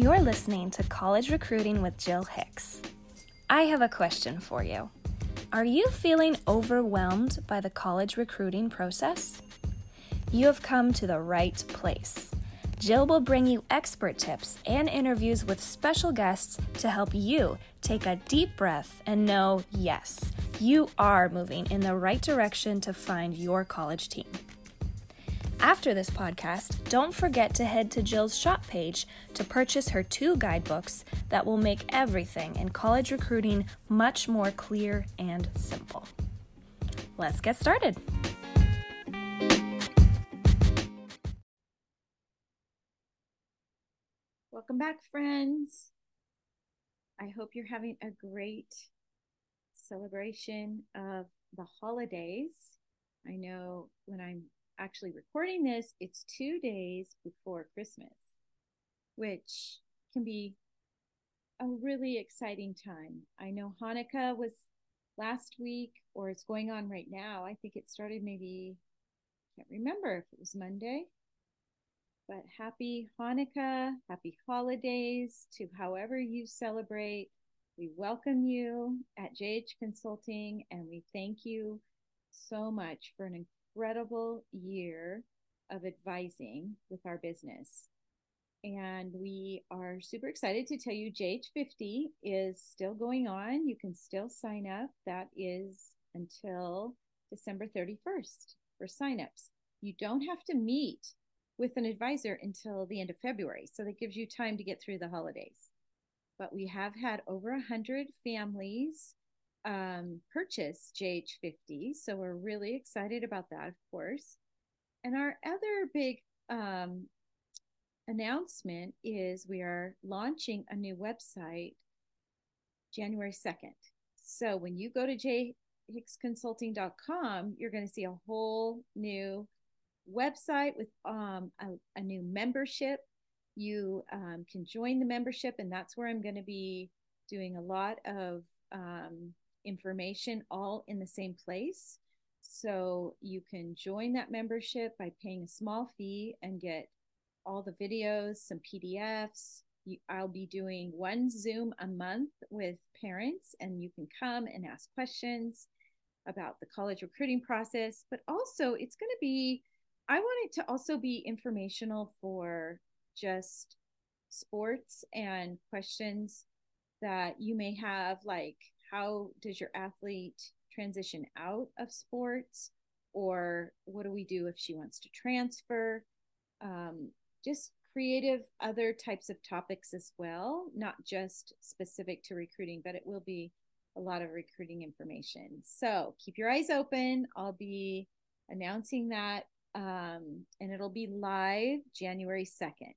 You're listening to College Recruiting with Jill Hicks. I have a question for you. Are you feeling overwhelmed by the college recruiting process? You have come to the right place. Jill will bring you expert tips and interviews with special guests to help you take a deep breath and know yes, you are moving in the right direction to find your college team. After this podcast, don't forget to head to Jill's shop page to purchase her two guidebooks that will make everything in college recruiting much more clear and simple. Let's get started. Welcome back, friends. I hope you're having a great celebration of the holidays. I know when I'm actually recording this, it's two days before Christmas, which can be a really exciting time. I know Hanukkah was last week or it's going on right now. I think it started maybe, can't remember if it was Monday. But happy Hanukkah, happy holidays to however you celebrate. We welcome you at JH Consulting and we thank you so much for an incredible year of advising with our business. And we are super excited to tell you JH50 is still going on. You can still sign up. That is until December 31st for signups. You don't have to meet with an advisor until the end of February. So that gives you time to get through the holidays. But we have had over 100 families um, purchase JH50. So we're really excited about that, of course. And our other big um, announcement is we are launching a new website January 2nd. So when you go to jhicksconsulting.com, you're going to see a whole new website with um, a, a, new membership. You um, can join the membership, and that's where I'm going to be doing a lot of um, information all in the same place. So you can join that membership by paying a small fee and get all the videos, some PDFs. I'll be doing one Zoom a month with parents, and you can come and ask questions about the college recruiting process. But also, it's going to be, I want it to also be informational for just sports and questions that you may have, like how does your athlete transition out of sports? Or what do we do if she wants to transfer? Um, just creative other types of topics as well not just specific to recruiting but it will be a lot of recruiting information. So keep your eyes open. I'll be announcing that um, and it'll be live january 2nd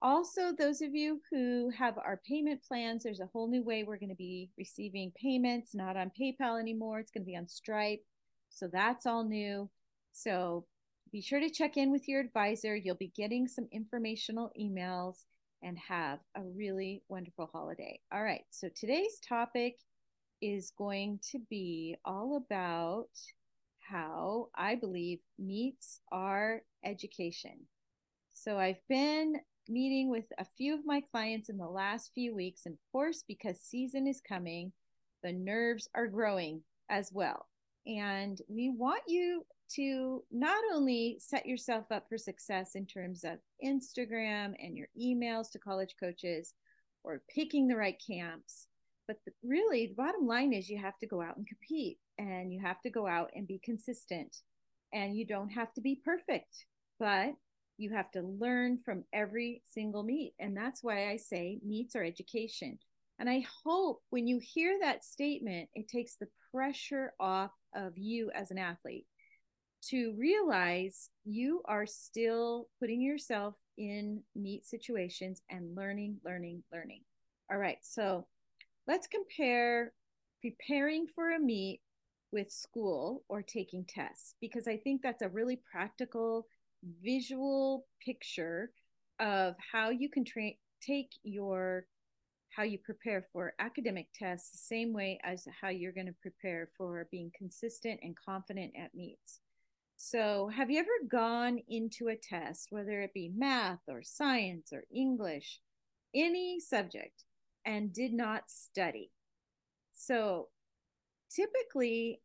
also, those of you who have our payment plans, there's a whole new way we're going to be receiving payments, not on PayPal anymore. It's going to be on Stripe. So that's all new. So be sure to check in with your advisor. You'll be getting some informational emails and have a really wonderful holiday. All right. So today's topic is going to be all about how I believe meets our education. So I've been meeting with a few of my clients in the last few weeks. And of course, because season is coming, the nerves are growing as well. And we want you to not only set yourself up for success in terms of Instagram and your emails to college coaches or picking the right camps, but the, really the bottom line is you have to go out and compete and you have to go out and be consistent and you don't have to be perfect, but you have to learn from every single meet. And that's why I say meets are education. And I hope when you hear that statement, it takes the pressure off of you as an athlete to realize you are still putting yourself in meet situations and learning, learning, learning. All right. So let's compare preparing for a meet with school or taking tests because I think that's a really practical visual picture of how you can tra- take your how you prepare for academic tests the same way as how you're going to prepare for being consistent and confident at meets. So, have you ever gone into a test, whether it be math or science or English, any subject and did not study. So typically,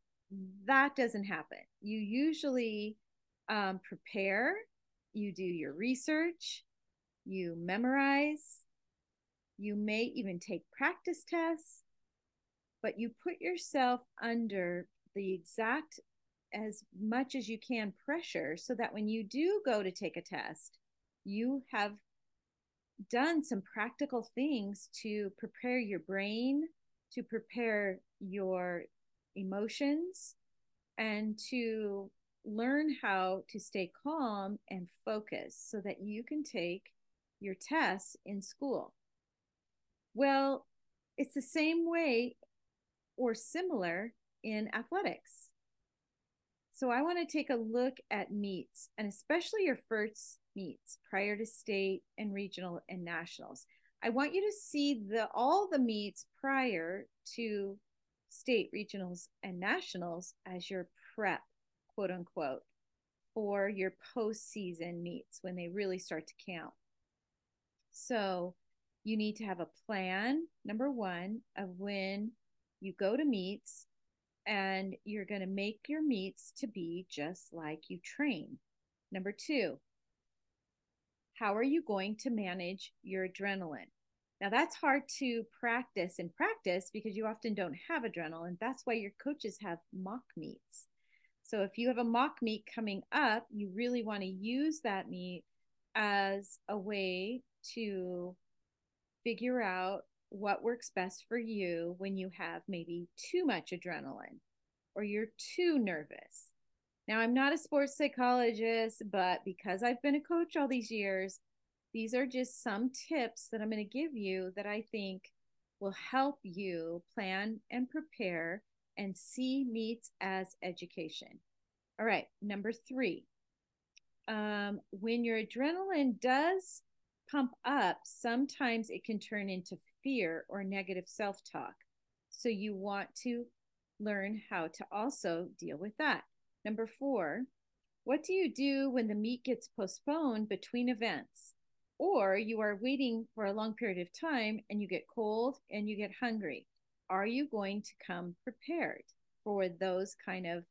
that doesn't happen. You usually um, prepare, you do your research, you memorize, you may even take practice tests, but you put yourself under the exact as much as you can pressure so that when you do go to take a test, you have done some practical things to prepare your brain, to prepare your emotions, and to learn how to stay calm and focus so that you can take your tests in school. Well, it's the same way or similar in athletics. So I want to take a look at meets and especially your first meets prior to state and regional and nationals. I want you to see the all the meets prior to state, regionals, and nationals as your prep, quote unquote, for your postseason meets when they really start to count. So you need to have a plan, number one, of when you go to meets and you're going to make your meets to be just like you train. Number two, how are you going to manage your adrenaline? Now, that's hard to practice and practice because you often don't have adrenaline. That's why your coaches have mock meets. So, if you have a mock meet coming up, you really want to use that meet as a way to figure out what works best for you when you have maybe too much adrenaline or you're too nervous. Now, I'm not a sports psychologist, but because I've been a coach all these years, these are just some tips that I'm going to give you that I think will help you plan and prepare and see meets as education. All right, number three. Um, when your adrenaline does pump up, sometimes it can turn into fear or negative self talk. So you want to learn how to also deal with that. Number four, what do you do when the meet gets postponed between events? Or you are waiting for a long period of time and you get cold and you get hungry. Are you going to come prepared for those kind of,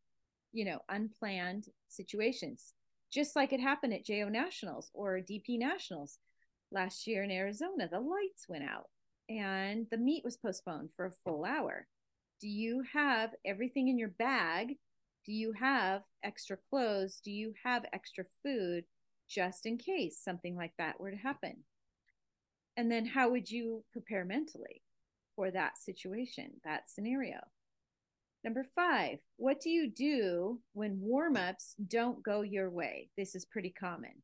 you know, unplanned situations? Just like it happened at JO Nationals or DP Nationals last year in Arizona, the lights went out and the meet was postponed for a full hour. Do you have everything in your bag? Do you have extra clothes? Do you have extra food just in case something like that were to happen? And then how would you prepare mentally for that situation, that scenario? Number five, what do you do when warm ups don't go your way? This is pretty common.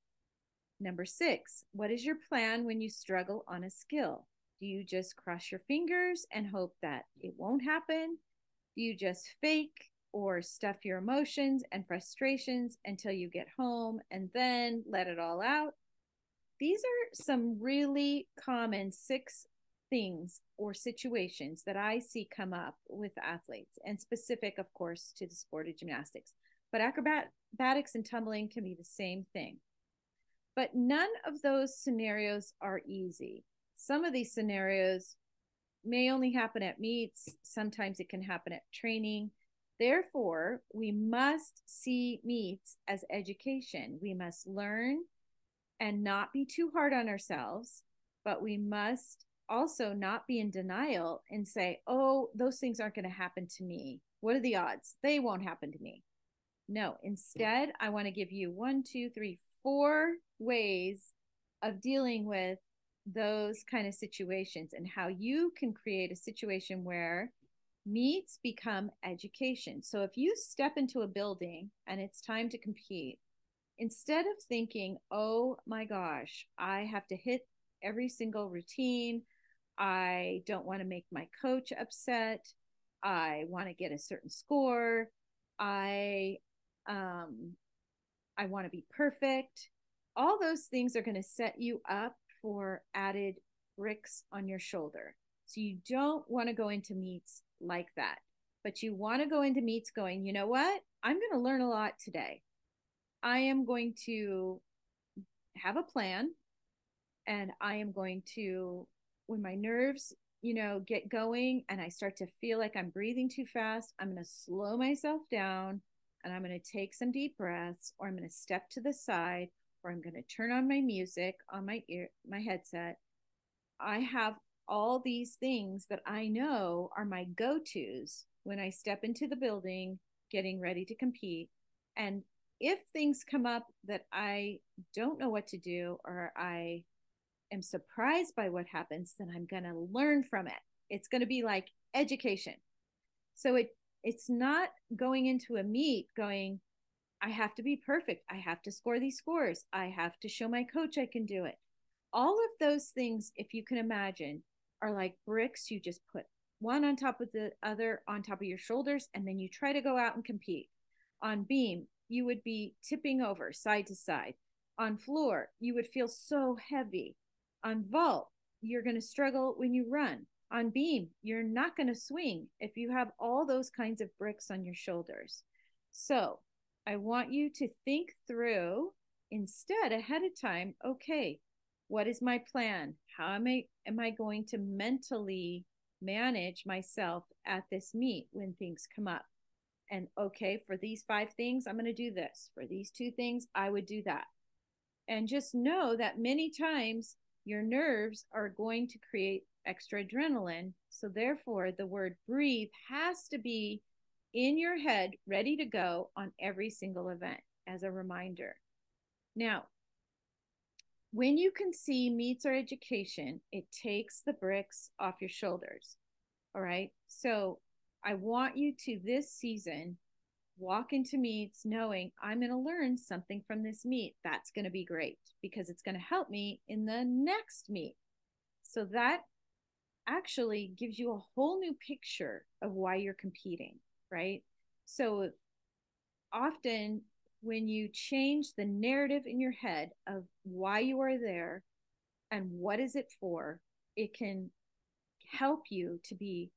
Number six, what is your plan when you struggle on a skill? Do you just cross your fingers and hope that it won't happen? Do you just fake or stuff your emotions and frustrations until you get home and then let it all out? These are some really common six things or situations that I see come up with athletes, and specific, of course, to the sport of gymnastics. But acrobatics and tumbling can be the same thing. But none of those scenarios are easy. Some of these scenarios may only happen at meets, sometimes it can happen at training. Therefore, we must see meets as education. We must learn and not be too hard on ourselves, but we must also not be in denial and say, oh, those things aren't going to happen to me. What are the odds? They won't happen to me. No, instead, I want to give you one, two, three, four ways of dealing with those kind of situations and how you can create a situation where meets become education. So if you step into a building and it's time to compete, instead of thinking, oh my gosh, I have to hit every single routine, I don't want to make my coach upset, I want to get a certain score, I um I want to be perfect. All those things are going to set you up for added bricks on your shoulder. So you don't want to go into meets like that, but you want to go into meets going, you know what? I'm going to learn a lot today. I am going to have a plan and I am going to, when my nerves, you know, get going and I start to feel like I'm breathing too fast, I'm going to slow myself down and I'm going to take some deep breaths or I'm going to step to the side or I'm going to turn on my music on my ear, my headset. I have all these things that I know are my go tos when I step into the building getting ready to compete. And if things come up that I don't know what to do or I am surprised by what happens, then I'm going to learn from it. It's going to be like education. So it it's not going into a meet going I have to be perfect. I have to score these scores. I have to show my coach I can do it. All of those things if you can imagine are like bricks you just put one on top of the other on top of your shoulders and then you try to go out and compete. On beam, you would be tipping over side to side. On floor, you would feel so heavy. On vault, you're going to struggle when you run. On beam, you're not going to swing if you have all those kinds of bricks on your shoulders. So, I want you to think through instead ahead of time, okay, what is my plan? How am I am I going to mentally manage myself at this meet when things come up? And okay, for these five things, I'm going to do this. For these two things, I would do that. And just know that many times your nerves are going to create extra adrenaline. So, therefore, the word breathe has to be in your head, ready to go on every single event as a reminder. Now, when you can see meets or education, it takes the bricks off your shoulders. All right. So, I want you to this season walk into meets knowing I'm going to learn something from this meet. That's going to be great because it's going to help me in the next meet. So that actually gives you a whole new picture of why you're competing, right? So often when you change the narrative in your head of why you are there and what is it for, it can help you to be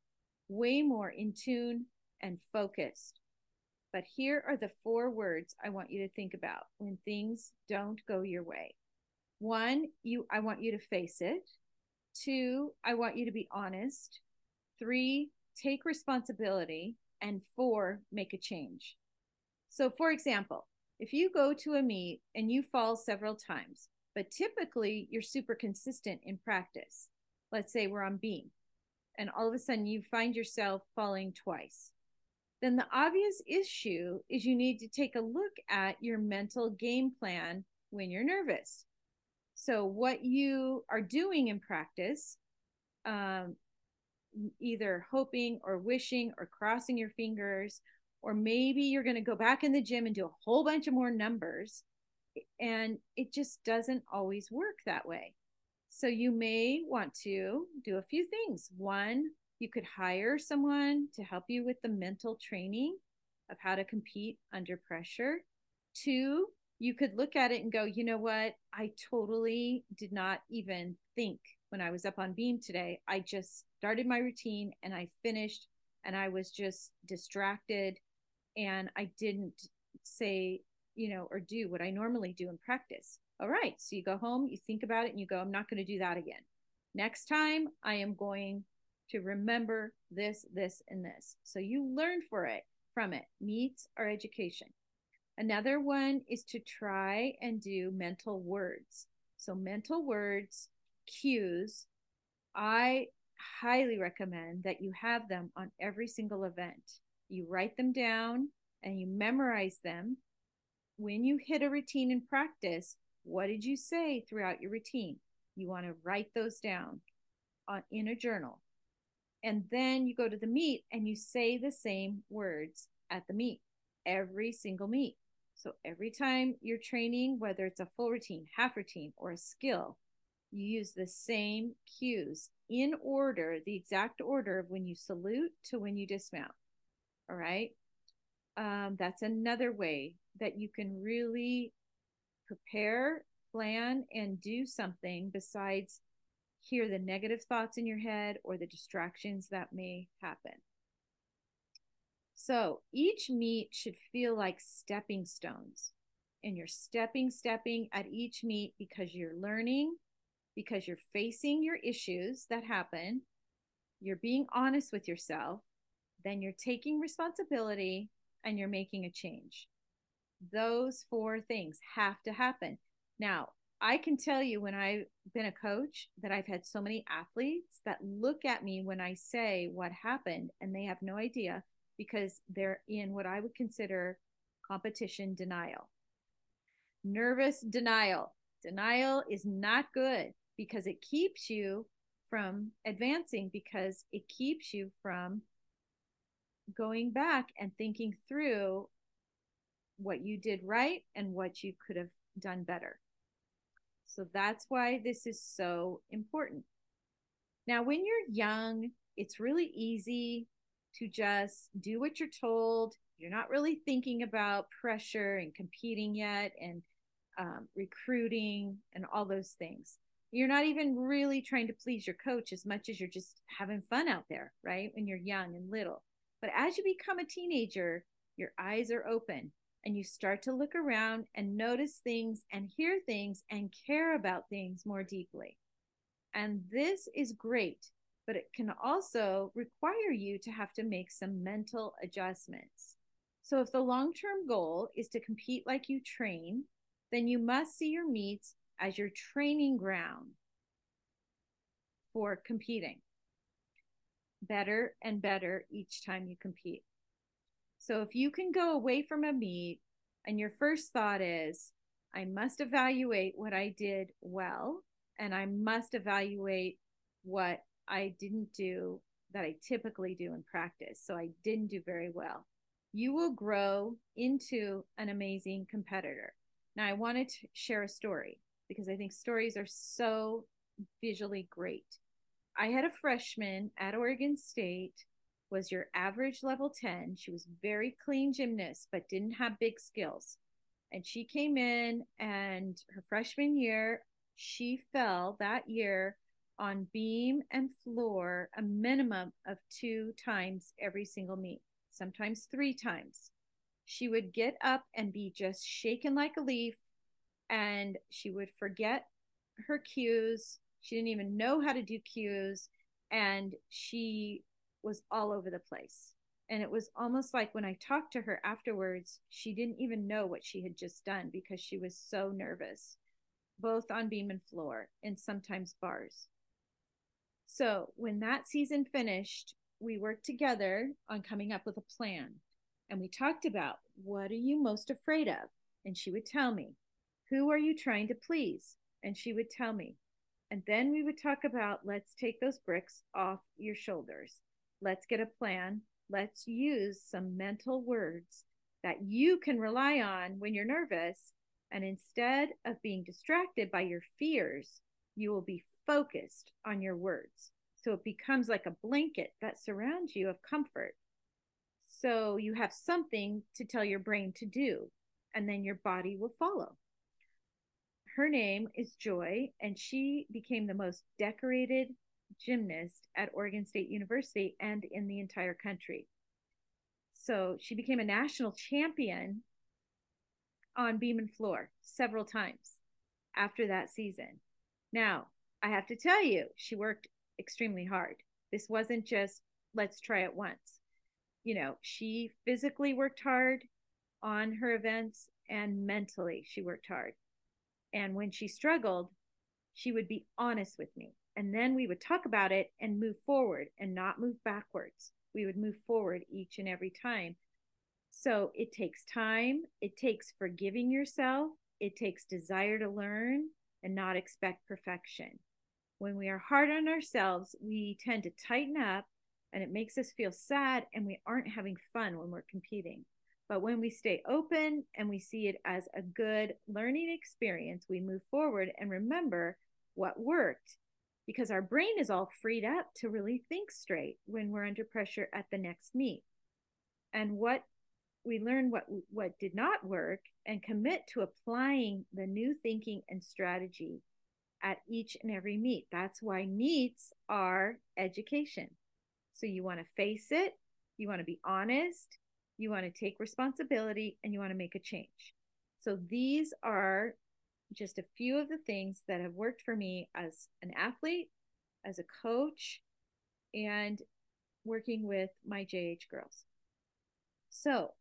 way more in tune and focused but here are the four words I want you to think about when things don't go your way. One, you I want you to face it. Two, I want you to be honest. Three, take responsibility. And four, make a change. So, for example, if you go to a meet and you fall several times, but typically you're super consistent in practice, let's say we're on beam, and all of a sudden you find yourself falling twice then the obvious issue is you need to take a look at your mental game plan when you're nervous. So, what you are doing in practice, um, either hoping or wishing or crossing your fingers, or maybe you're going to go back in the gym and do a whole bunch of more numbers. And it just doesn't always work that way. So, you may want to do a few things. One, you could hire someone to help you with the mental training of how to compete under pressure. Two, you could look at it and go, you know what? I totally did not even think when I was up on beam today. I just started my routine and I finished and I was just distracted and I didn't say, you know, or do what I normally do in practice. All right. So you go home, you think about it, and you go, I'm not going to do that again. Next time, I am going to remember this, this, and this. So you learn for it from it, meets our education. Another one is to try and do mental words. So mental words, cues, I highly recommend that you have them on every single event. You write them down and you memorize them. When you hit a routine in practice, what did you say throughout your routine? You want to write those down on, in a journal and then you go to the meet and you say the same words at the meet every single meet so every time you're training whether it's a full routine half routine or a skill you use the same cues in order the exact order of when you salute to when you dismount. All right? Um, that's another way that you can really prepare plan and do something besides hear the negative thoughts in your head or the distractions that may happen. So each meet should feel like stepping stones. And you're stepping, stepping at each meet because you're learning because you're facing your issues that happen, you're being honest with yourself, then you're taking responsibility and you're making a change. Those four things have to happen. Now, I can tell you when I've been a coach that I've had so many athletes that look at me when I say what happened and they have no idea because they're in what I would consider competition denial. Nervous denial. Denial is not good because it keeps you from advancing, because it keeps you from going back and thinking through what you did right and what you could have done better. So that's why this is so important. Now, when you're young, it's really easy to just do what you're told. You're not really thinking about pressure and competing yet and um, recruiting and all those things. You're not even really trying to please your coach as much as you're just having fun out there, right? When you're young and little. But as you become a teenager, your eyes are open and you start to look around and notice things and hear things and care about things more deeply. And this is great, but it can also require you to have to make some mental adjustments. So, if the long term goal is to compete like you train, then you must see your meets as your training ground for competing better and better each time you compete. So if you can go away from a meet and your first thought is, I must evaluate what I did well, and I must evaluate what I didn't do that I typically do in practice. So I didn't do very well. You will grow into an amazing competitor. Now, I wanted to share a story because I think stories are so visually great. I had a freshman at Oregon State was your average level 10. She was very clean gymnast, but didn't have big skills. And she came in, and her freshman year, she fell that year on beam and floor a minimum of two times every single meet, sometimes three times. She would get up and be just shaken like a leaf, and she would forget her cues. She didn't even know how to do cues, and she was all over the place. And it was almost like when I talked to her afterwards, she didn't even know what she had just done because she was so nervous, both on beam and floor, and sometimes bars. So when that season finished, we worked together on coming up with a plan. And we talked about what are you most afraid of? And she would tell me, who are you trying to please? And she would tell me. And then we would talk about let's take those bricks off your shoulders. Let's get a plan. Let's use some mental words that you can rely on when you're nervous. And instead of being distracted by your fears, you will be focused on your words. So it becomes like a blanket that surrounds you of comfort. So you have something to tell your brain to do, and then your body will follow. Her name is Joy, and she became the most decorated gymnast at Oregon State University and in the entire country. So she became a national champion on beam and floor several times after that season. Now, I have to tell you, she worked extremely hard. This wasn't just let's try it once. You know, she physically worked hard on her events and mentally she worked hard. And when she struggled, she would be honest with me and then we would talk about it and move forward and not move backwards. We would move forward each and every time. So it takes time, it takes forgiving yourself, it takes desire to learn and not expect perfection. When we are hard on ourselves, we tend to tighten up and it makes us feel sad and we aren't having fun when we're competing. But when we stay open and we see it as a good learning experience, we move forward and remember what worked because our brain is all freed up to really think straight when we're under pressure at the next meet. And what we learn what what did not work and commit to applying the new thinking and strategy at each and every meet. That's why meets are education. So you want to face it, you want to be honest, you want to take responsibility and you want to make a change. So these are just a few of the things that have worked for me as an athlete, as a coach, and working with my JH girls. So,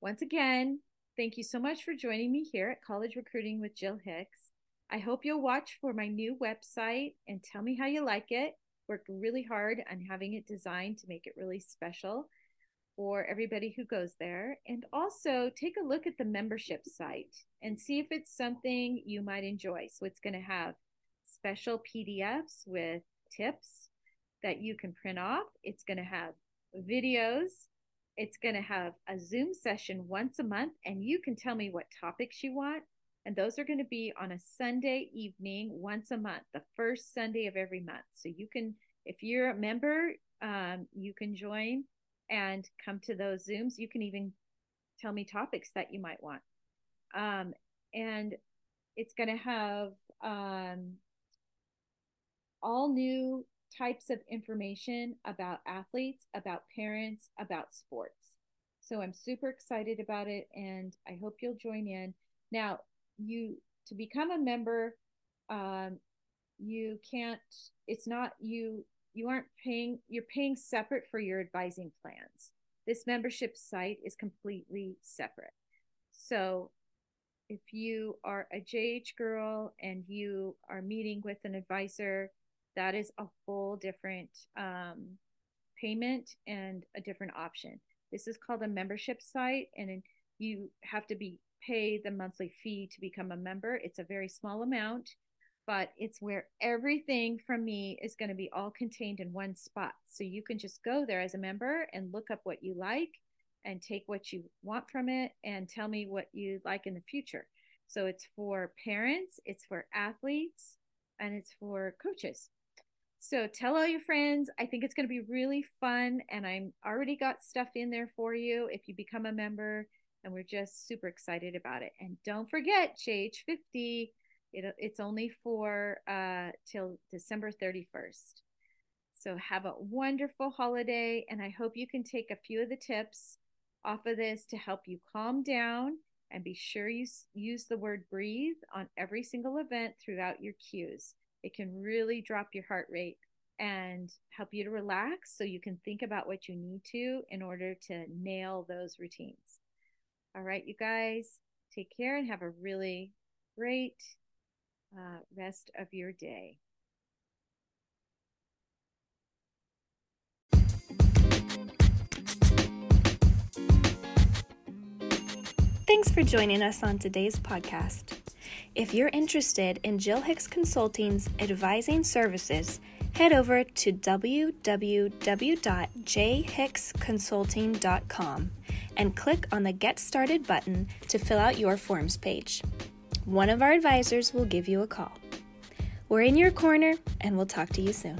once again, thank you so much for joining me here at College Recruiting with Jill Hicks. I hope you'll watch for my new website and tell me how you like it. Worked really hard on having it designed to make it really special for everybody who goes there. And also take a look at the membership site and see if it's something you might enjoy. So it's going to have special PDFs with tips that you can print off. It's going to have videos. It's going to have a Zoom session once a month, and you can tell me what topics you want. And those are going to be on a Sunday evening once a month, the first Sunday of every month. So you can, if you're a member, um, you can join and come to those Zooms. You can even tell me topics that you might want. Um, and it's going to have um, all new types of information about athletes, about parents, about sports. So I'm super excited about it and I hope you'll join in. Now, you to become a member, um, you can't, it's not you, you aren't paying, you're paying separate for your advising plans. This membership site is completely separate. So if you are a JH girl and you are meeting with an advisor, that is a whole different um, payment and a different option. This is called a membership site, and you have to be pay the monthly fee to become a member. It's a very small amount, but it's where everything from me is going to be all contained in one spot. So you can just go there as a member and look up what you like and take what you want from it and tell me what you like in the future. So it's for parents, it's for athletes, and it's for coaches. So tell all your friends. I think it's going to be really fun. And I'm already got stuff in there for you if you become a member. And we're just super excited about it. And don't forget, JH50, it, it's only for uh, till December 31st. So have a wonderful holiday. And I hope you can take a few of the tips off of this to help you calm down and be sure you use the word breathe on every single event throughout your cues. It can really drop your heart rate and help you to relax so you can think about what you need to in order to nail those routines. All right, you guys, take care and have a really great uh, rest of your day. Thanks for joining us on today's podcast. If you're interested in Jill Hicks Consulting's advising services, head over to www.jhicksconsulting.com and click on the Get Started button to fill out your forms page. One of our advisors will give you a call. We're in your corner, and we'll talk to you soon.